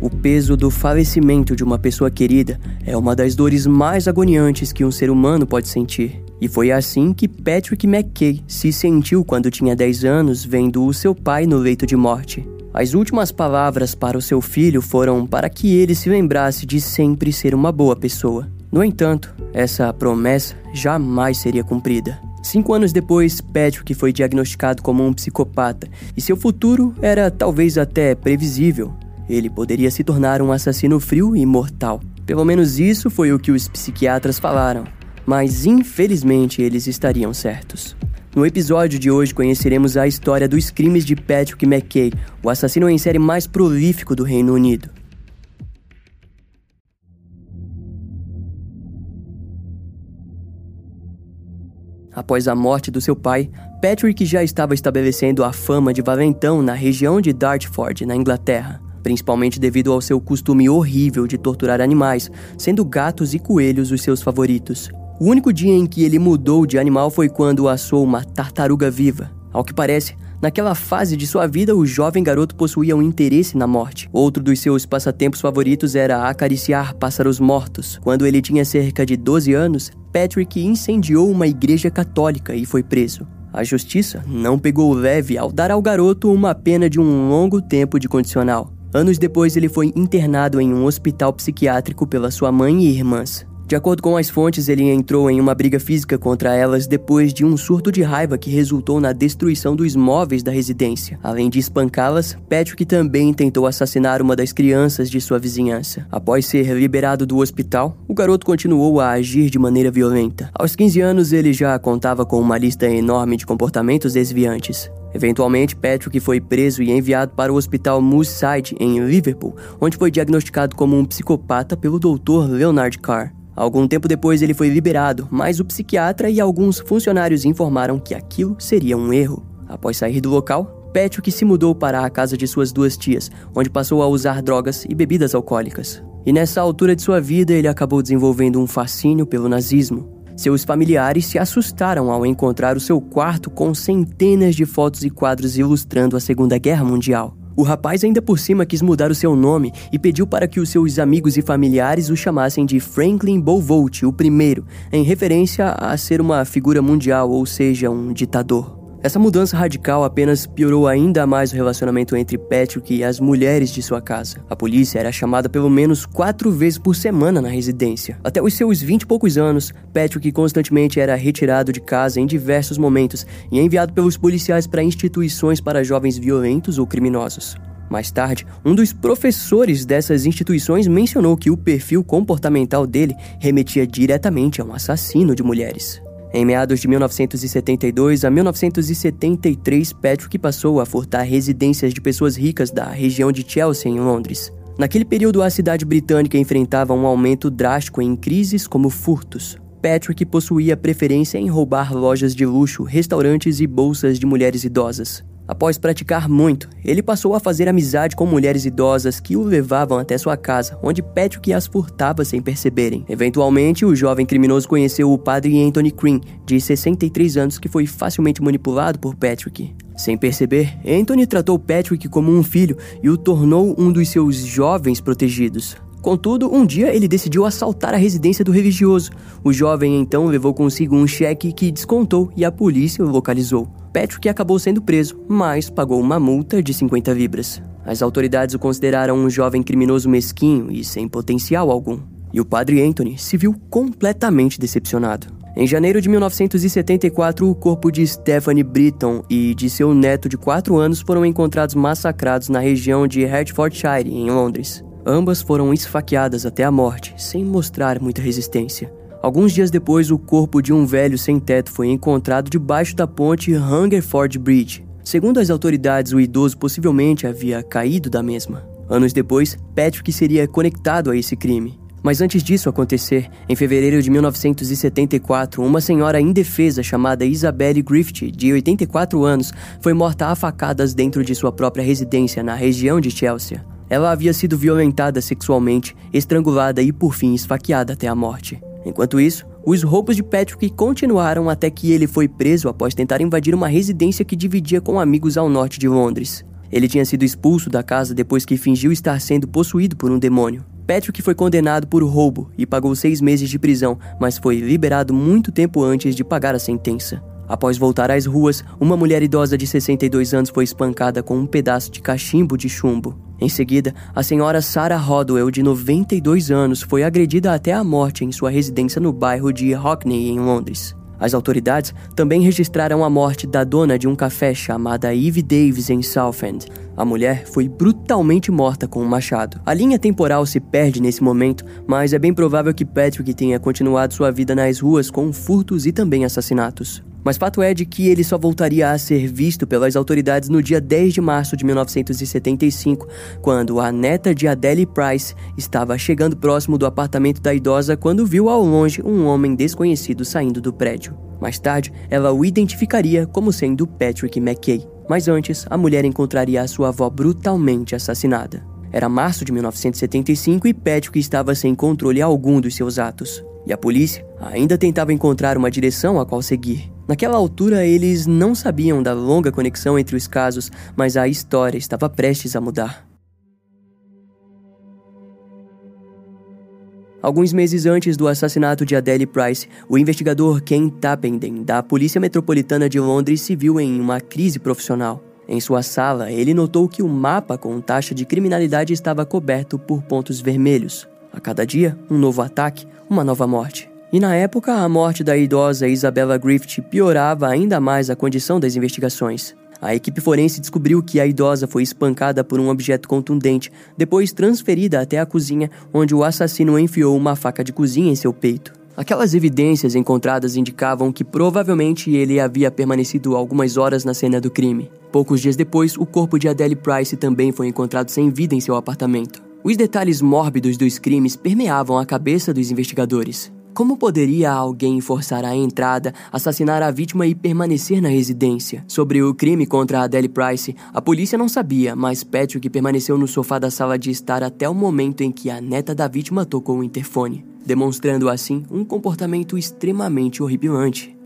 O peso do falecimento de uma pessoa querida é uma das dores mais agoniantes que um ser humano pode sentir. E foi assim que Patrick McKay se sentiu quando tinha 10 anos vendo o seu pai no leito de morte. As últimas palavras para o seu filho foram para que ele se lembrasse de sempre ser uma boa pessoa. No entanto, essa promessa jamais seria cumprida. Cinco anos depois, Patrick foi diagnosticado como um psicopata e seu futuro era talvez até previsível. Ele poderia se tornar um assassino frio e mortal. Pelo menos isso foi o que os psiquiatras falaram. Mas infelizmente eles estariam certos. No episódio de hoje conheceremos a história dos crimes de Patrick McKay, o assassino em série mais prolífico do Reino Unido. Após a morte do seu pai, Patrick já estava estabelecendo a fama de valentão na região de Dartford, na Inglaterra, principalmente devido ao seu costume horrível de torturar animais, sendo gatos e coelhos os seus favoritos. O único dia em que ele mudou de animal foi quando assou uma tartaruga viva. Ao que parece, Naquela fase de sua vida, o jovem garoto possuía um interesse na morte. Outro dos seus passatempos favoritos era acariciar pássaros mortos. Quando ele tinha cerca de 12 anos, Patrick incendiou uma igreja católica e foi preso. A justiça não pegou leve ao dar ao garoto uma pena de um longo tempo de condicional. Anos depois, ele foi internado em um hospital psiquiátrico pela sua mãe e irmãs. De acordo com as fontes, ele entrou em uma briga física contra elas depois de um surto de raiva que resultou na destruição dos móveis da residência. Além de espancá-las, Patrick também tentou assassinar uma das crianças de sua vizinhança. Após ser liberado do hospital, o garoto continuou a agir de maneira violenta. Aos 15 anos, ele já contava com uma lista enorme de comportamentos desviantes. Eventualmente, Patrick foi preso e enviado para o hospital Moorside, em Liverpool, onde foi diagnosticado como um psicopata pelo Dr. Leonard Carr. Algum tempo depois ele foi liberado, mas o psiquiatra e alguns funcionários informaram que aquilo seria um erro. Após sair do local, Patrick se mudou para a casa de suas duas tias, onde passou a usar drogas e bebidas alcoólicas. E nessa altura de sua vida, ele acabou desenvolvendo um fascínio pelo nazismo. Seus familiares se assustaram ao encontrar o seu quarto com centenas de fotos e quadros ilustrando a Segunda Guerra Mundial. O rapaz ainda por cima quis mudar o seu nome e pediu para que os seus amigos e familiares o chamassem de Franklin Bovolt, o primeiro, em referência a ser uma figura mundial, ou seja, um ditador. Essa mudança radical apenas piorou ainda mais o relacionamento entre Patrick e as mulheres de sua casa. A polícia era chamada pelo menos quatro vezes por semana na residência. Até os seus vinte e poucos anos, Patrick constantemente era retirado de casa em diversos momentos e enviado pelos policiais para instituições para jovens violentos ou criminosos. Mais tarde, um dos professores dessas instituições mencionou que o perfil comportamental dele remetia diretamente a um assassino de mulheres. Em meados de 1972 a 1973, Patrick passou a furtar residências de pessoas ricas da região de Chelsea, em Londres. Naquele período, a cidade britânica enfrentava um aumento drástico em crises como furtos. Patrick possuía preferência em roubar lojas de luxo, restaurantes e bolsas de mulheres idosas. Após praticar muito, ele passou a fazer amizade com mulheres idosas que o levavam até sua casa, onde Patrick as furtava sem perceberem. Eventualmente, o jovem criminoso conheceu o padre Anthony Crean, de 63 anos, que foi facilmente manipulado por Patrick. Sem perceber, Anthony tratou Patrick como um filho e o tornou um dos seus jovens protegidos. Contudo, um dia ele decidiu assaltar a residência do religioso. O jovem então levou consigo um cheque que descontou e a polícia o localizou. Patrick acabou sendo preso, mas pagou uma multa de 50 libras. As autoridades o consideraram um jovem criminoso mesquinho e sem potencial algum. E o padre Anthony se viu completamente decepcionado. Em janeiro de 1974, o corpo de Stephanie Britton e de seu neto de 4 anos foram encontrados massacrados na região de Hertfordshire, em Londres. Ambas foram esfaqueadas até a morte, sem mostrar muita resistência. Alguns dias depois, o corpo de um velho sem teto foi encontrado debaixo da ponte Hungerford Bridge. Segundo as autoridades, o idoso possivelmente havia caído da mesma. Anos depois, Patrick seria conectado a esse crime. Mas antes disso acontecer, em fevereiro de 1974, uma senhora indefesa chamada Isabelle Griffith, de 84 anos, foi morta a facadas dentro de sua própria residência na região de Chelsea. Ela havia sido violentada sexualmente, estrangulada e por fim esfaqueada até a morte. Enquanto isso, os roubos de Patrick continuaram até que ele foi preso após tentar invadir uma residência que dividia com amigos ao norte de Londres. Ele tinha sido expulso da casa depois que fingiu estar sendo possuído por um demônio. Patrick foi condenado por roubo e pagou seis meses de prisão, mas foi liberado muito tempo antes de pagar a sentença. Após voltar às ruas, uma mulher idosa de 62 anos foi espancada com um pedaço de cachimbo de chumbo. Em seguida, a senhora Sarah Rodwell, de 92 anos, foi agredida até a morte em sua residência no bairro de Hackney, em Londres. As autoridades também registraram a morte da dona de um café chamada Eve Davis em Southend. A mulher foi brutalmente morta com um machado. A linha temporal se perde nesse momento, mas é bem provável que Patrick tenha continuado sua vida nas ruas com furtos e também assassinatos. Mas fato é de que ele só voltaria a ser visto pelas autoridades no dia 10 de março de 1975, quando a neta de Adele Price estava chegando próximo do apartamento da idosa quando viu ao longe um homem desconhecido saindo do prédio. Mais tarde, ela o identificaria como sendo Patrick McKay. Mas antes, a mulher encontraria a sua avó brutalmente assassinada. Era março de 1975 e Patrick estava sem controle algum dos seus atos. E a polícia ainda tentava encontrar uma direção a qual seguir. Naquela altura, eles não sabiam da longa conexão entre os casos, mas a história estava prestes a mudar. Alguns meses antes do assassinato de Adele Price, o investigador Ken Tappenden, da Polícia Metropolitana de Londres, se viu em uma crise profissional. Em sua sala, ele notou que o mapa com taxa de criminalidade estava coberto por pontos vermelhos. A cada dia, um novo ataque, uma nova morte. E na época, a morte da idosa Isabella Griffith piorava ainda mais a condição das investigações. A equipe forense descobriu que a idosa foi espancada por um objeto contundente, depois transferida até a cozinha, onde o assassino enfiou uma faca de cozinha em seu peito. Aquelas evidências encontradas indicavam que provavelmente ele havia permanecido algumas horas na cena do crime. Poucos dias depois, o corpo de Adele Price também foi encontrado sem vida em seu apartamento. Os detalhes mórbidos dos crimes permeavam a cabeça dos investigadores. Como poderia alguém forçar a entrada, assassinar a vítima e permanecer na residência? Sobre o crime contra Adele Price, a polícia não sabia, mas Patrick permaneceu no sofá da sala de estar até o momento em que a neta da vítima tocou o interfone, demonstrando assim um comportamento extremamente horripilante.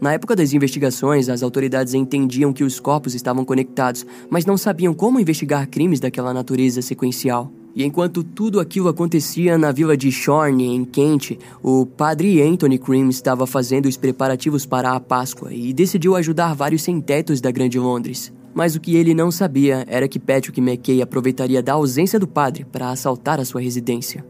Na época das investigações, as autoridades entendiam que os corpos estavam conectados, mas não sabiam como investigar crimes daquela natureza sequencial. E enquanto tudo aquilo acontecia na vila de Shorne, em Kent, o padre Anthony Cream estava fazendo os preparativos para a Páscoa e decidiu ajudar vários sem-tetos da Grande Londres. Mas o que ele não sabia era que Patrick McKay aproveitaria da ausência do padre para assaltar a sua residência.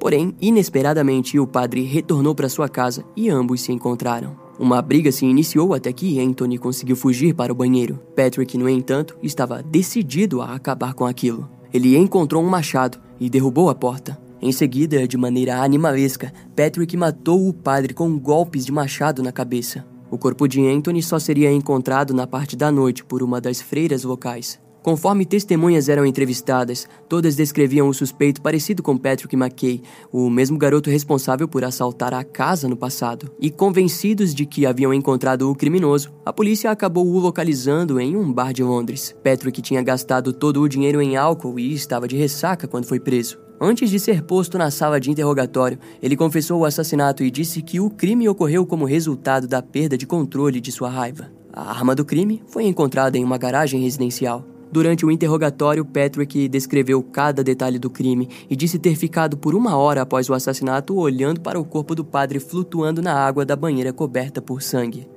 Porém, inesperadamente, o padre retornou para sua casa e ambos se encontraram. Uma briga se iniciou até que Anthony conseguiu fugir para o banheiro. Patrick, no entanto, estava decidido a acabar com aquilo. Ele encontrou um machado e derrubou a porta. Em seguida, de maneira animalesca, Patrick matou o padre com golpes de machado na cabeça. O corpo de Anthony só seria encontrado na parte da noite por uma das freiras locais. Conforme testemunhas eram entrevistadas, todas descreviam o suspeito parecido com Patrick McKay, o mesmo garoto responsável por assaltar a casa no passado. E convencidos de que haviam encontrado o criminoso, a polícia acabou o localizando em um bar de Londres. Patrick tinha gastado todo o dinheiro em álcool e estava de ressaca quando foi preso. Antes de ser posto na sala de interrogatório, ele confessou o assassinato e disse que o crime ocorreu como resultado da perda de controle de sua raiva. A arma do crime foi encontrada em uma garagem residencial. Durante o interrogatório, Patrick descreveu cada detalhe do crime e disse ter ficado por uma hora após o assassinato olhando para o corpo do padre flutuando na água da banheira coberta por sangue.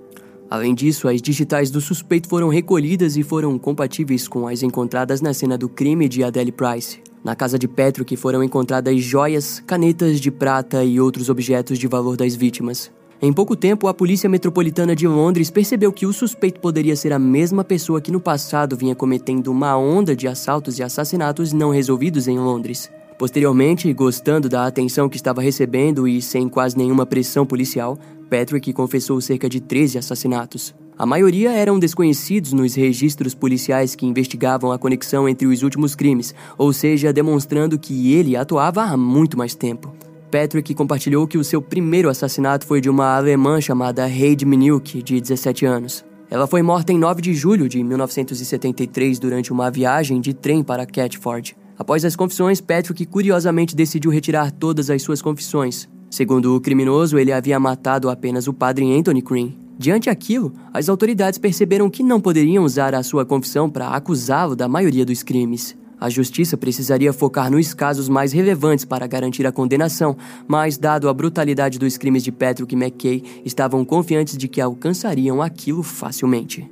Além disso, as digitais do suspeito foram recolhidas e foram compatíveis com as encontradas na cena do crime de Adele Price. Na casa de Patrick foram encontradas joias, canetas de prata e outros objetos de valor das vítimas. Em pouco tempo, a Polícia Metropolitana de Londres percebeu que o suspeito poderia ser a mesma pessoa que no passado vinha cometendo uma onda de assaltos e assassinatos não resolvidos em Londres. Posteriormente, gostando da atenção que estava recebendo e sem quase nenhuma pressão policial, Patrick confessou cerca de 13 assassinatos. A maioria eram desconhecidos nos registros policiais que investigavam a conexão entre os últimos crimes, ou seja, demonstrando que ele atuava há muito mais tempo. Patrick compartilhou que o seu primeiro assassinato foi de uma alemã chamada Heidi Minuk, de 17 anos. Ela foi morta em 9 de julho de 1973 durante uma viagem de trem para Catford. Após as confissões, Patrick curiosamente decidiu retirar todas as suas confissões. Segundo o criminoso, ele havia matado apenas o padre Anthony Green. Diante aquilo, as autoridades perceberam que não poderiam usar a sua confissão para acusá-lo da maioria dos crimes. A justiça precisaria focar nos casos mais relevantes para garantir a condenação, mas, dado a brutalidade dos crimes de Patrick McKay, estavam confiantes de que alcançariam aquilo facilmente.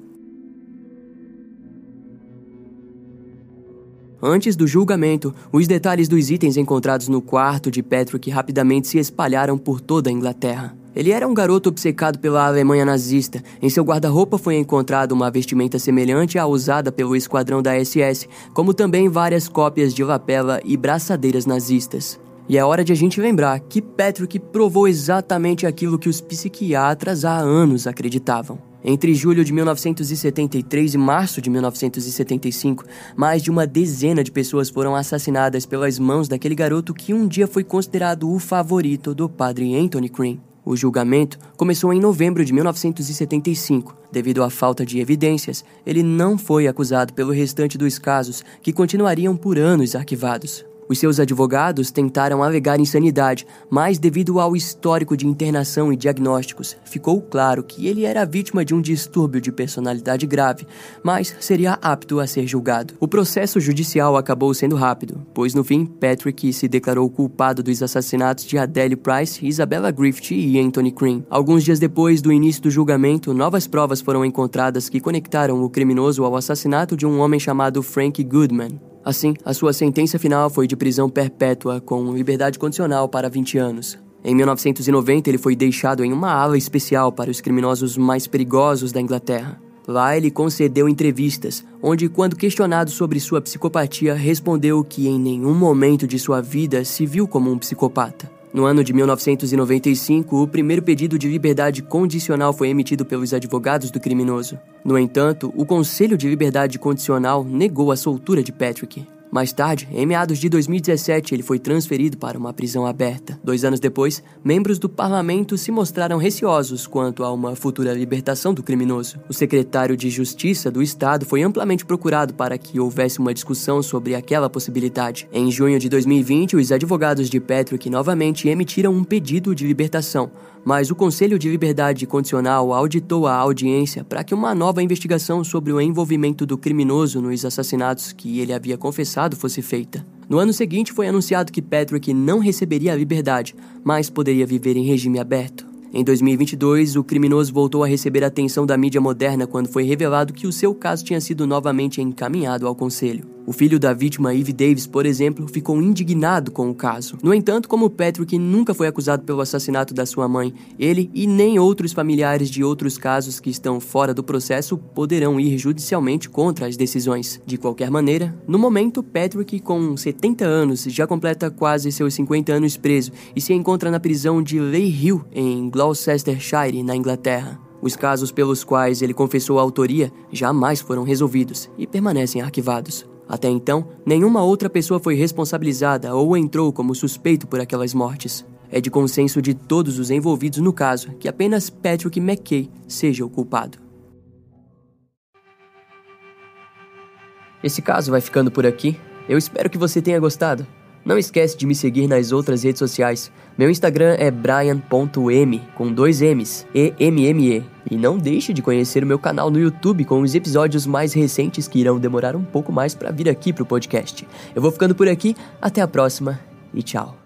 Antes do julgamento, os detalhes dos itens encontrados no quarto de Patrick rapidamente se espalharam por toda a Inglaterra. Ele era um garoto obcecado pela Alemanha nazista. Em seu guarda-roupa foi encontrado uma vestimenta semelhante à usada pelo esquadrão da SS, como também várias cópias de lapela e braçadeiras nazistas. E é hora de a gente lembrar que Patrick provou exatamente aquilo que os psiquiatras há anos acreditavam. Entre julho de 1973 e março de 1975, mais de uma dezena de pessoas foram assassinadas pelas mãos daquele garoto que um dia foi considerado o favorito do padre Anthony Crane. O julgamento começou em novembro de 1975. Devido à falta de evidências, ele não foi acusado pelo restante dos casos, que continuariam por anos arquivados. Os seus advogados tentaram alegar insanidade, mas devido ao histórico de internação e diagnósticos, ficou claro que ele era vítima de um distúrbio de personalidade grave, mas seria apto a ser julgado. O processo judicial acabou sendo rápido, pois no fim Patrick se declarou culpado dos assassinatos de Adele Price, Isabella Griffith e Anthony Crean. Alguns dias depois do início do julgamento, novas provas foram encontradas que conectaram o criminoso ao assassinato de um homem chamado Frank Goodman. Assim, a sua sentença final foi de prisão perpétua com liberdade condicional para 20 anos. Em 1990, ele foi deixado em uma ala especial para os criminosos mais perigosos da Inglaterra. Lá ele concedeu entrevistas, onde, quando questionado sobre sua psicopatia, respondeu que em nenhum momento de sua vida se viu como um psicopata. No ano de 1995, o primeiro pedido de liberdade condicional foi emitido pelos advogados do criminoso. No entanto, o Conselho de Liberdade Condicional negou a soltura de Patrick. Mais tarde, em meados de 2017, ele foi transferido para uma prisão aberta. Dois anos depois, membros do parlamento se mostraram receosos quanto a uma futura libertação do criminoso. O secretário de Justiça do Estado foi amplamente procurado para que houvesse uma discussão sobre aquela possibilidade. Em junho de 2020, os advogados de Patrick novamente emitiram um pedido de libertação, mas o Conselho de Liberdade Condicional auditou a audiência para que uma nova investigação sobre o envolvimento do criminoso nos assassinatos que ele havia confessado fosse feita. No ano seguinte, foi anunciado que Patrick não receberia a liberdade, mas poderia viver em regime aberto. Em 2022, o criminoso voltou a receber a atenção da mídia moderna quando foi revelado que o seu caso tinha sido novamente encaminhado ao conselho. O filho da vítima, Eve Davis, por exemplo, ficou indignado com o caso. No entanto, como Patrick nunca foi acusado pelo assassinato da sua mãe, ele e nem outros familiares de outros casos que estão fora do processo poderão ir judicialmente contra as decisões. De qualquer maneira, no momento, Patrick, com 70 anos, já completa quase seus 50 anos preso e se encontra na prisão de Ley Hill, em Gloucestershire, na Inglaterra. Os casos pelos quais ele confessou a autoria jamais foram resolvidos e permanecem arquivados. Até então, nenhuma outra pessoa foi responsabilizada ou entrou como suspeito por aquelas mortes. É de consenso de todos os envolvidos no caso que apenas Patrick McKay seja o culpado. Esse caso vai ficando por aqui. Eu espero que você tenha gostado. Não esquece de me seguir nas outras redes sociais. Meu Instagram é brian.m, com dois M's, E-M-M-E. E não deixe de conhecer o meu canal no YouTube com os episódios mais recentes que irão demorar um pouco mais para vir aqui pro podcast. Eu vou ficando por aqui, até a próxima e tchau.